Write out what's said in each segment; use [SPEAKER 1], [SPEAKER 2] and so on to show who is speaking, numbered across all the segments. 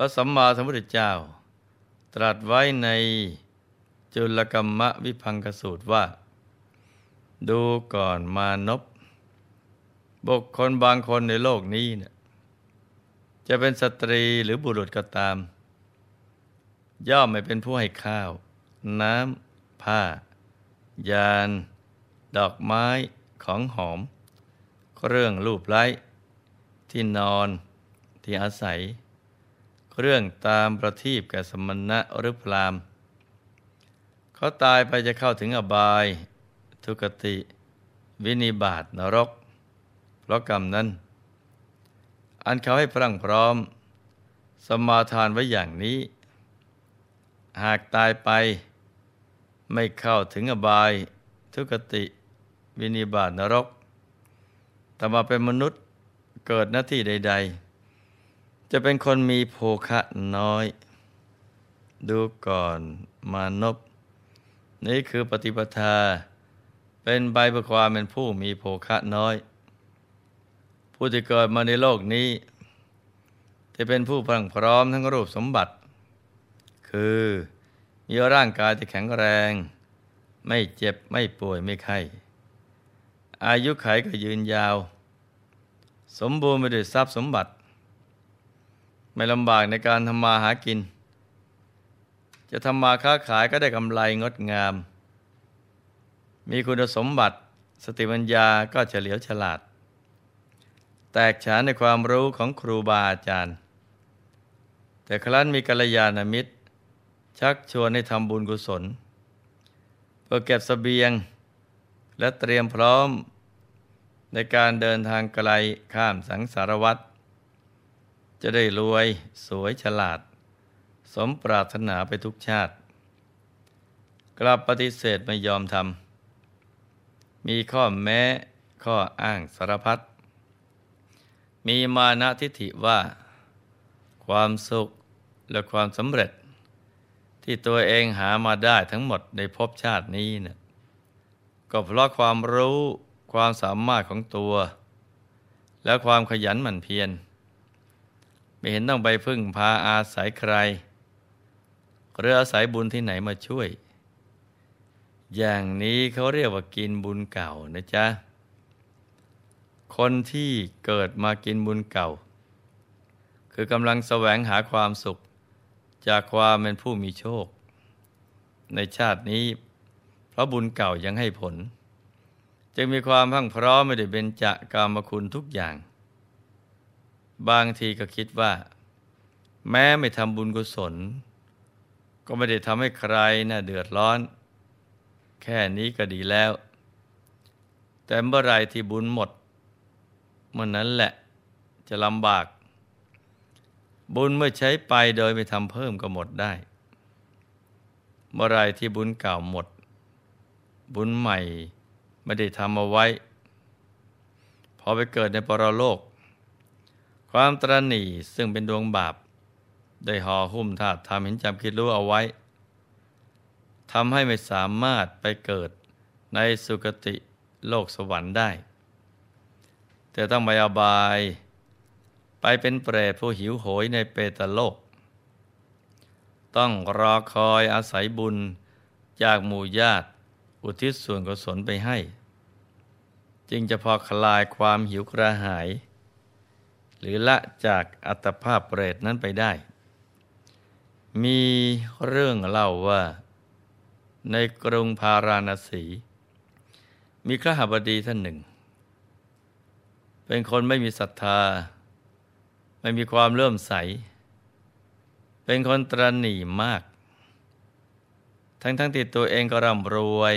[SPEAKER 1] พระสัมมาสัมพุทธเจ้า ตรัสไว้ในจุลกรรมวิพังกสูตรว่า ดูก่อนมานพบุคคลบางคนในโลกนี้เนี่ยจะเป็นสตรีหรือบุรุษก็ตาม ย่อมไม่เป็นผู้ให้ข้าว น้ำ ผ้า ยาน ดอกไม้ของหอม เครื่องรูปไล้ ที่นอนที่อาศัย เรื่องตามประทีปแก่สมณะหรือพรามเขาตายไปจะเข้าถึงอบาย ทุกติ วินิบาตนรก เพราะกรรมนั้น อันเขาให้พรั่งพร้อม สมาทานไว้อย่างนี้ หากตายไปไม่เข้าถึงอบาย ทุกติ วินิบาตนรกแต่มาเป็นมนุษย์เกิดหน้าที่ใด ๆ จะเป็นคนมีโภคะน้อย ดูก่อนมานพนี่คือปฏิปทา เป็นใบประความเป็นผู้มีโภคะน้อย ผู้ที่เกิดมาในโลกนี้จะเป็นผู้พรังพร้อมทั้งรูปสมบัติ คือมีร่างกายที่แข็งแรง ไม่เจ็บไม่ป่วยไม่ไข้อายุไขก็ยืนยาว สมบูรณ์ไปด้วยทรัพย์สมบัติ ไม่ลำบากในการทำมาหากิน จะทำมาค้าขายก็ได้กำไรงดงาม มีคุณสมบัติสติปัญญาก็เฉลียวฉลาด แตกฉานในความรู้ของครูบาอาจารย์ แต่ครั้นมีกัลยาณมิตร ชักชวนให้ทำบุญกุศลเพื่อเก็บสเสบียง และเตรียมพร้อมในการเดินทางไกลข้ามสังสารวัตร จะได้รวยสวยฉลาด สมปรารถนาไปทุกชาติ กลับปฏิเสธไม่ยอมทำมีข้อแม้ข้ออ้างสารพัดมีมานะทิฏฐิว่า ความสุขและความสำเร็จ ที่ตัวเองหามาได้ทั้งหมดในภพชาตินี้เนะี่ยก็เพราะความรู้ความสามารถของตัว และความขยันหมั่นเพียร ไม่เห็นต้องไปพึ่งพาอาศัยใคร หรืออาศัยบุญที่ไหนมาช่วย อย่างนี้เขาเรียกว่ากินบุญเก่านะจ๊ะ คนที่เกิดมากินบุญเก่า คือกำลังแสวงหาความสุข จากความเป็นผู้มีโชค ในชาตินี้ เพราะบุญเก่ายังให้ผล จึงมีความพังพร้อมไม่ได้เป็นจะกรรมคุณทุกอย่าง บางทีก็คิดว่า แม้ไม่ทำบุญกุศล ก็ไม่ได้ทำให้ใครนะ่ะเดือดร้อน แค่นี้ก็ดีแล้ว แต่เมื่อไรที่บุญหมดเมื่อนนั้นแหละจะลำบาก บุญเมื่อใช้ไปโดยไม่ทำเพิ่มก็หมดได้ เมื่อไรที่บุญเก่าหมด บุญใหม่ไม่ได้ทำเอาไว้ พอไปเกิดในปรโลก ความตรณีซึ่งเป็นดวงบาป ได้ห่อหุ้มธาตุทำเห็นจำคิดรู้เอาไว้ทำให้ไม่สามารถไปเกิดในสุคติโลกสวรรค์ได้ แต่ต้องไปอบาย ไปเป็นเปรตผู้หิวโหยในเปตโลก ต้องรอคอยอาศัยบุญจากหมู่ญาติอุทิศส่วนกุศลไปให้ จึงจะพอคลายความหิวกระหาย หรือละจากอัตภาพเปรตนั้นไปได้ มีเรื่องเล่าว่า ในกรุงพาราณสี มีข้าหบดีท่านหนึ่ง เป็นคนไม่มีศรัทธา ไม่มีความเลื่อมใส เป็นคนตรณีมาก ทั้งทั้งติดตัวเองก็ร่ำรวย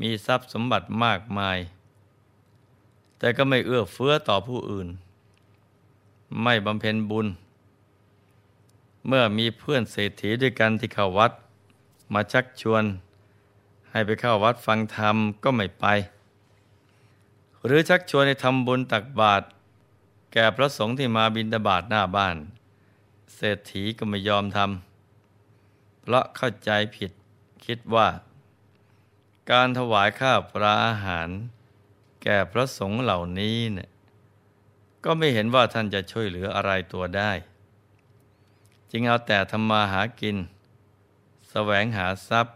[SPEAKER 1] มีทรัพย์สมบัติมากมาย แต่ก็ไม่เอื้อเฟื้อต่อผู้อื่น ไม่บำเพ็ญบุญ เมื่อมีเพื่อนเศรษฐีด้วยกันที่เข้าวัด มาชักชวน ให้ไปเข้าวัดฟังธรรมก็ไม่ไป หรือชักชวนให้ทำบุญตักบาตรแก่พระสงฆ์ที่มาบิณฑบาตหน้าบ้าน เศรษฐีก็ไม่ยอมทำเพราะเข้าใจผิดคิดว่า การถวายข้าวปลาอาหาร แก่พระสงฆ์เหล่านี้เนี่ย ก็ไม่เห็นว่าท่านจะช่วยเหลืออะไรตัวได้ จึงเอาแต่ทำมาหากินแสวงหาทรัพย์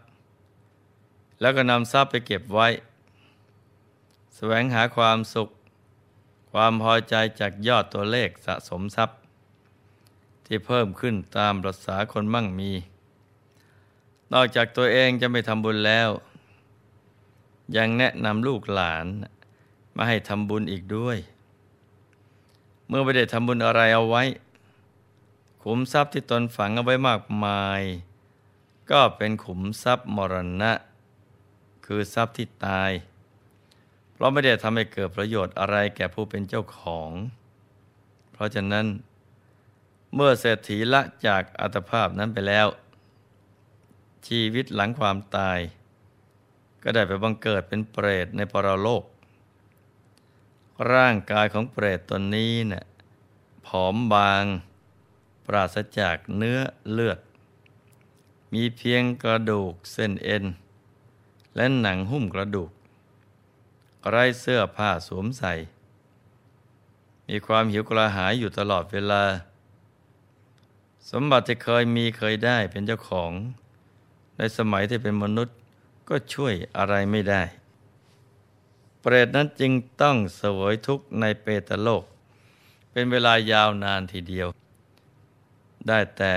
[SPEAKER 1] แล้วก็นำทรัพย์ไปเก็บไว้แสวงหาความสุข ความพอใจจากยอดตัวเลขสะสมทรัพย์ ที่เพิ่มขึ้นตามประษาคนมั่งมี นอกจากตัวเองจะไม่ทำบุญแล้ว ยังแนะนำลูกหลานมาให้ทำบุญอีกด้วย เมื่อไม่ได้ทำบุญอะไรเอาไว้ ขุมทรัพย์ที่ตนฝังเอาไว้มากมาย ก็เป็นขุมทรัพย์มรณะ คือทรัพย์ที่ตาย เพราะไม่ได้ทำให้เกิดประโยชน์อะไรแก่ผู้เป็นเจ้าของ เพราะฉะนั้น เมื่อเศรษฐีละจากอัตภาพนั้นไปแล้ว ชีวิตหลังความตาย ก็ได้ไปบังเกิดเป็นเปรตในปรโลก ร่างกายของเปรตตนนี้เนะ่ยผอมบาง ปราศจากเนื้อเลือด มีเพียงกระดูกเส้นเอ็น และหนังหุ้มกระดูก ไร้เสื้อผ้าสวมใส่ มีความหิวกระหายอยู่ตลอดเวลา สมบัติที่เคยมีเคยได้เป็นเจ้าของ ในสมัยที่เป็นมนุษย์ก็ช่วยอะไรไม่ได้ เปรตนั้นจึงต้องเสวยทุกข์ในเปตโลก เป็นเวลายาวนานทีเดียว ได้แต่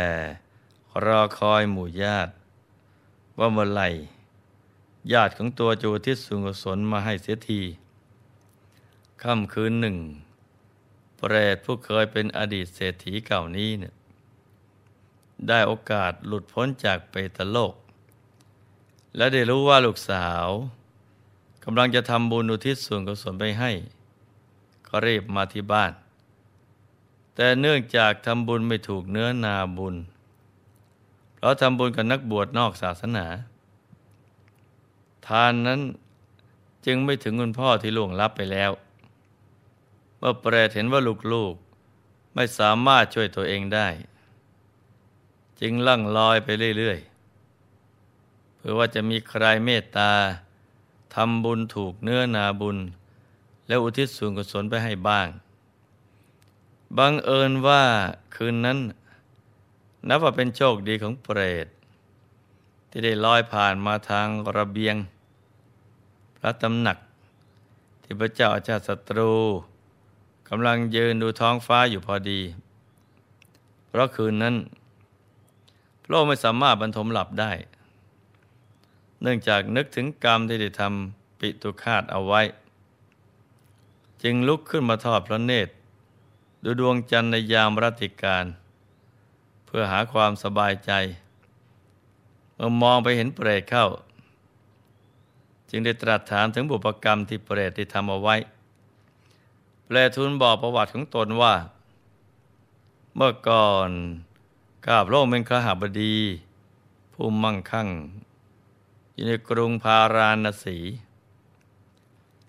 [SPEAKER 1] รอคอยหมู่ญาติ ว่าเมื่อไหร่ญาติของตัวจูทิศสุงสนมาให้เสียที ค่ำคืนหนึ่ง เปรตผู้เคยเป็นอดีตเศรษฐีเก่านี้เนี่ยได้โอกาสหลุดพ้นจากเปตโลก และได้รู้ว่าลูกสาว กำลังจะทำบุญอุทิศส่วนกุศลไปให้ ก็รีบมาที่บ้าน แต่เนื่องจากทำบุญไม่ถูกเนื้อนาบุญ เพราะทำบุญกับนักบวชนอกศาสนา ทานนั้นจึงไม่ถึงคุณพ่อที่ล่วงลับไปแล้ว เมื่อเปรตเห็นว่าลูกๆ ไม่สามารถช่วยตัวเองได้ จึงล่งลอยไปเรื่อยๆเพื่อว่าจะมีใครเมตตา ทำบุญถูกเนื้อนาบุญ แล้วอุทิศส่วนกุศลไปให้บ้าง บังเอิญว่าคืนนั้น นับว่าเป็นโชคดีของเปรต ที่ได้ลอยผ่านมาทางระเบียง พระตำหนัก ที่พระเจ้าอาชาติศัตรูกำลังยืนดูท้องฟ้าอยู่พอดี เพราะคืนนั้น พระองค์ไม่สามารถบรรทมหลับได้ เนื่องจากนึกถึงกรรมที่ได้ทำปิตุคาตเอาไว้ จึงลุกขึ้นมาทอดพระเนตร ดูดวงจันทร์ในยามรัติการ เพื่อหาความสบายใจ เมื่อมองไปเห็นเปรตเข้า จึงได้ตรัสถามถึงบุพกรรมที่เปรตได้ทำเอาไว้ เปรตทูลบอกประวัติของตนว่า เมื่อก่อนข้าพระองค์เป็นขหบดี ผู้มั่งคั่ง อยู่ในกรุงพาราณสี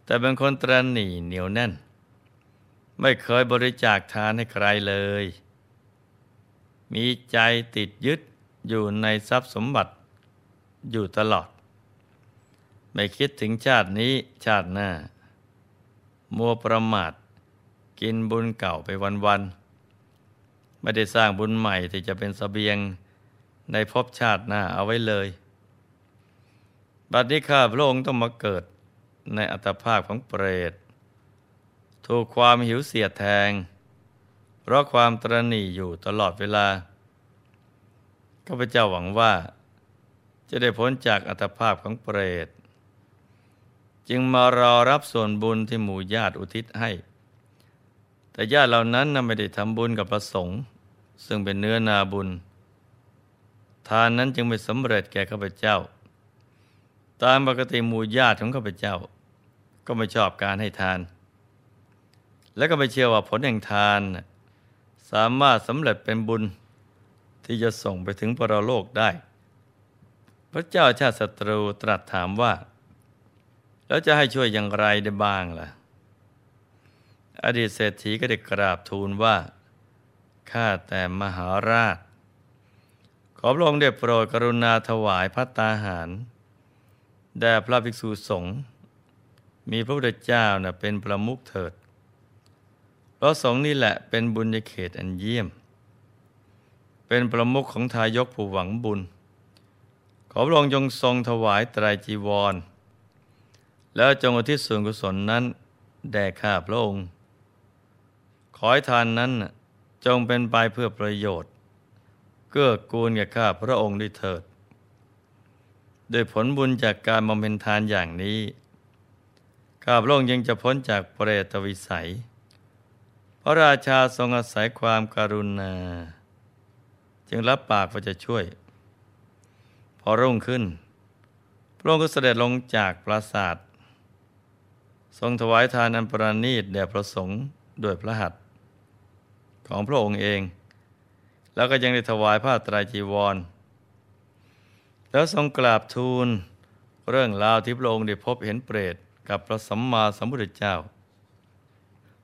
[SPEAKER 1] แต่เป็นคนตรนีเหนียวแน่น ไม่เคยบริจาคทานให้ใครเลย มีใจติดยึดอยู่ในทรัพย์สมบัติอยู่ตลอด ไม่คิดถึงชาตินี้ชาติหน้า มัวประมาท กินบุญเก่าไปวันๆไม่ได้สร้างบุญใหม่ที่จะเป็นสเสบียงในภพชาติหน้าเอาไว้เลย บัดนี้ข้าพระองค์ต้องมาเกิดในอัตภาพของเปรต ถูกความหิวเสียดแทง เพราะความตรณีอยู่ตลอดเวลาข้าพเจ้าหวังว่า จะได้พ้นจากอัตภาพของเปรต จึงมารอรับส่วนบุญที่หมู่ญาติอุทิศให้ แต่ญาติเหล่านั้นนไม่ได้ทำบุญกับประสงค์ ซึ่งเป็นเนื้อนาบุญ ทานนั้นจึงไม่สำเร็จแก่ข้าพเจ้า ตามปกติหมู่ญาติของข้าพเจ้า ก็ไม่ชอบการให้ทาน และก็ไม่เชื่อว่าผลแห่งทาน สามารถสำเร็จเป็นบุญที่จะส่งไปถึงปรโลกได้ พระเจ้าชาติศัตรูตรัสถามว่า แล้วจะให้ช่วยอย่างไรได้บ้างล่ะ อดีตเศรษฐีก็ได้กราบทูลว่าข้าแต่มหาราช ขอพระองค์ได้โปรดกรุณาถวายพัตตาหาร แด่พระภิกษุสงฆ์มีพระพุทธเจ้านะเป็นประมุขเถิดเพราะสงฆ์นี่แหละเป็นบุญญเขตอันเยี่ยม เป็นประมุขของทายกผู้หวังบุญ ขอพระองค์จงทรงถวายไตรจีวร แล้วจงอุทิศส่วนกุศลนั้น แด่ข้าพระองค์ ขอให้ทานนั้นจงเป็นไปเพื่อประโยชน์ เกื้อกูลแก่ข้าพระองค์ด้วยเถิด โดยผลบุญจากการบำเพ็ญทานอย่างนี้ข้าพระองค์ยังจะพ้นจากเปรตวิสัย พระราชาทรงอาศัยความการุณา จึงรับปากว่าจะช่วย พอรุ่งขึ้น พระองค์ก็เสด็จลงจากปราสาท ทรงถวายทานอันประณีตแด่พระสงฆ์ด้วยพระหัตถ์ของพระองค์เอง แล้วก็ยังได้ถวายผ้าตรายจีวร แล้วทรงกราบทูล เรื่องราวที่พระองค์ได้พบเห็นเปรตกับพระสัมมาสัมพุทธเจ้า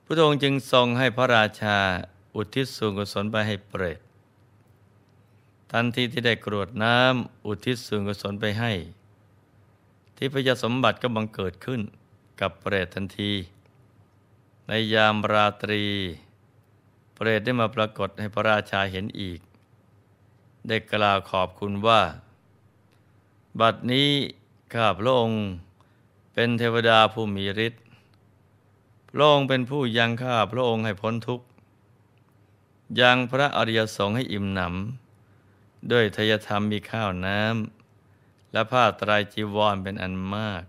[SPEAKER 1] พระองค์จึงทรงให้พระราชาอุทิศส่วนกุศลไปให้เปรต ทันทีที่ได้กรวดน้ำอุทิศส่วนกุศลไปให้ ที่พยาสมบัติก็บังเกิดขึ้นกับเปรตทันที ในยามราตรี เปรตได้มาปรากฏให้พระราชาเห็นอีก ได้กล่าวขอบคุณว่า บัดนี้ข้าพระองค์เป็นเทวดาผู้มีฤทธิ์พระองค์เป็นผู้ยังข้าพระองค์ให้พ้นทุกข์ยังพระอริยสงฆ์ให้อิ่มหนำด้วยทยธรรมมีข้าวน้ำและผ้าตรายจีวรเป็นอันมาก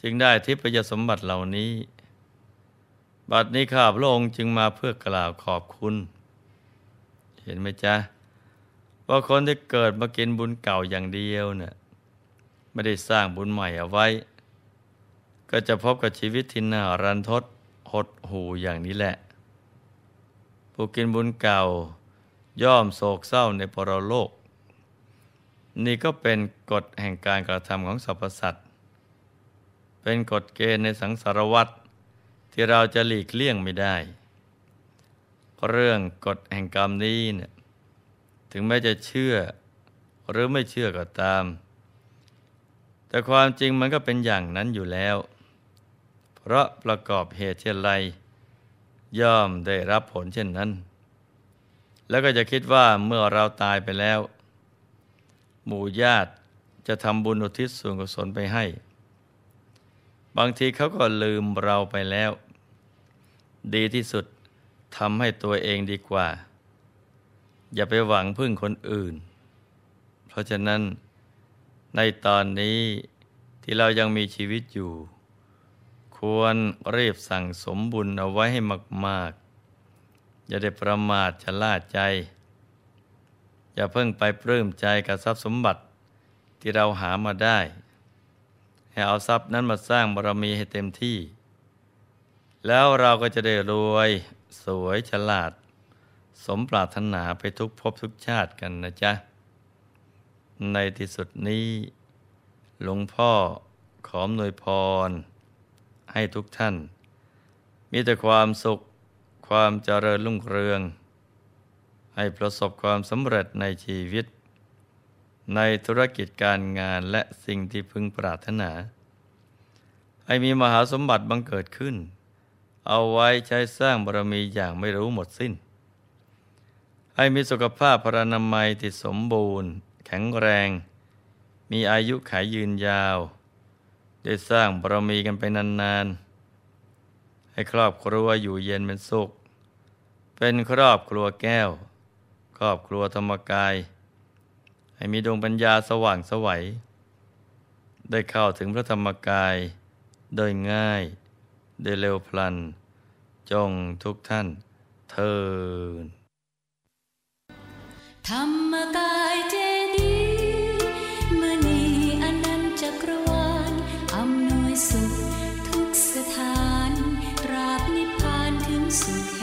[SPEAKER 1] จึงได้ทิพยสมบัติเหล่านี้ บัดนี้ข้าพระองค์จึงมาเพื่อกล่าวขอบคุณ เห็นไหมจ๊ะ ว่าคนที่เกิดมากินบุญเก่าอย่างเดียวเนี่ยไม่ได้สร้างบุญใหม่เอาไว้ ก็จะพบกับชีวิตที่น่ารันทดหดหูอย่างนี้แหละ ผู้กินบุญเก่าย่อมโศกเศร้าในปรโลก นี่ก็เป็นกฎแห่งการกระทำของสรรพสัตว์เป็นกฎเกณฑ์ในสังสารวัฏที่เราจะหลีกเลี่ยงไม่ได้ เรื่องกฎแห่งกรรมนี้เนี่ย ถึงแม้จะเชื่อหรือไม่เชื่อก็ตาม แต่ความจริงมันก็เป็นอย่างนั้นอยู่แล้ว เพราะประกอบเหตุเช่นไร ย่อมได้รับผลเช่นนั้น แล้วก็จะคิดว่าเมื่อเราตายไปแล้ว หมู่ญาติจะทำบุญอุทิศส่วนกุศลไปให้ บางทีเขาก็ลืมเราไปแล้ว ดีที่สุดทำให้ตัวเองดีกว่า อย่าไปหวังพึ่งคนอื่น เพราะฉะนั้นในตอนนี้ที่เรายังมีชีวิตอยู่ ควรรีบสั่งสมบุญเอาไว้ให้มาก ๆ อย่าได้ประมาทชะล่าใจ อย่าเพิ่งไปปลื้มใจกับทรัพย์สมบัติที่เราหามาได้ ให้เอาทรัพย์นั้นมาสร้างบารมีให้เต็มที่ แล้วเราก็จะได้รวยสวยฉลาด สมปรารถนาไปทุกภพทุกชาติกันนะจ๊ะ ในที่สุดนี้ หลวงพ่อขอมนวยพร ให้ทุกท่าน มีแต่ความสุขความเจริญรุ่งเรือง ให้ประสบความสำเร็จในชีวิต ในธุรกิจการงานและสิ่งที่พึงปรารถนา ให้มีมหาสมบัติบังเกิดขึ้น เอาไว้ใช้สร้างบารมีอย่างไม่รู้หมดสิ้น ให้มีสุขภาพพรรณนามัยที่สมบูรณ์ แข็งแรง มีอายุขายยืนยาว ได้สร้างบารมีกันไปนานๆ ให้ครอบครัวอยู่เย็นเป็นสุข เป็นครอบครัวแก้ว ครอบครัวธรรมกาย ให้มีดวงปัญญาสว่างสวัย ได้เข้าถึงพระธรรมกาย โดยง่าย โดยเร็วพลัน จงทุกท่านเทิน
[SPEAKER 2] ธรรมกายเจดีมณีอนันต์จักรวาลอำนวยสุขทุกสถาน ราบนิพพานถึงสุข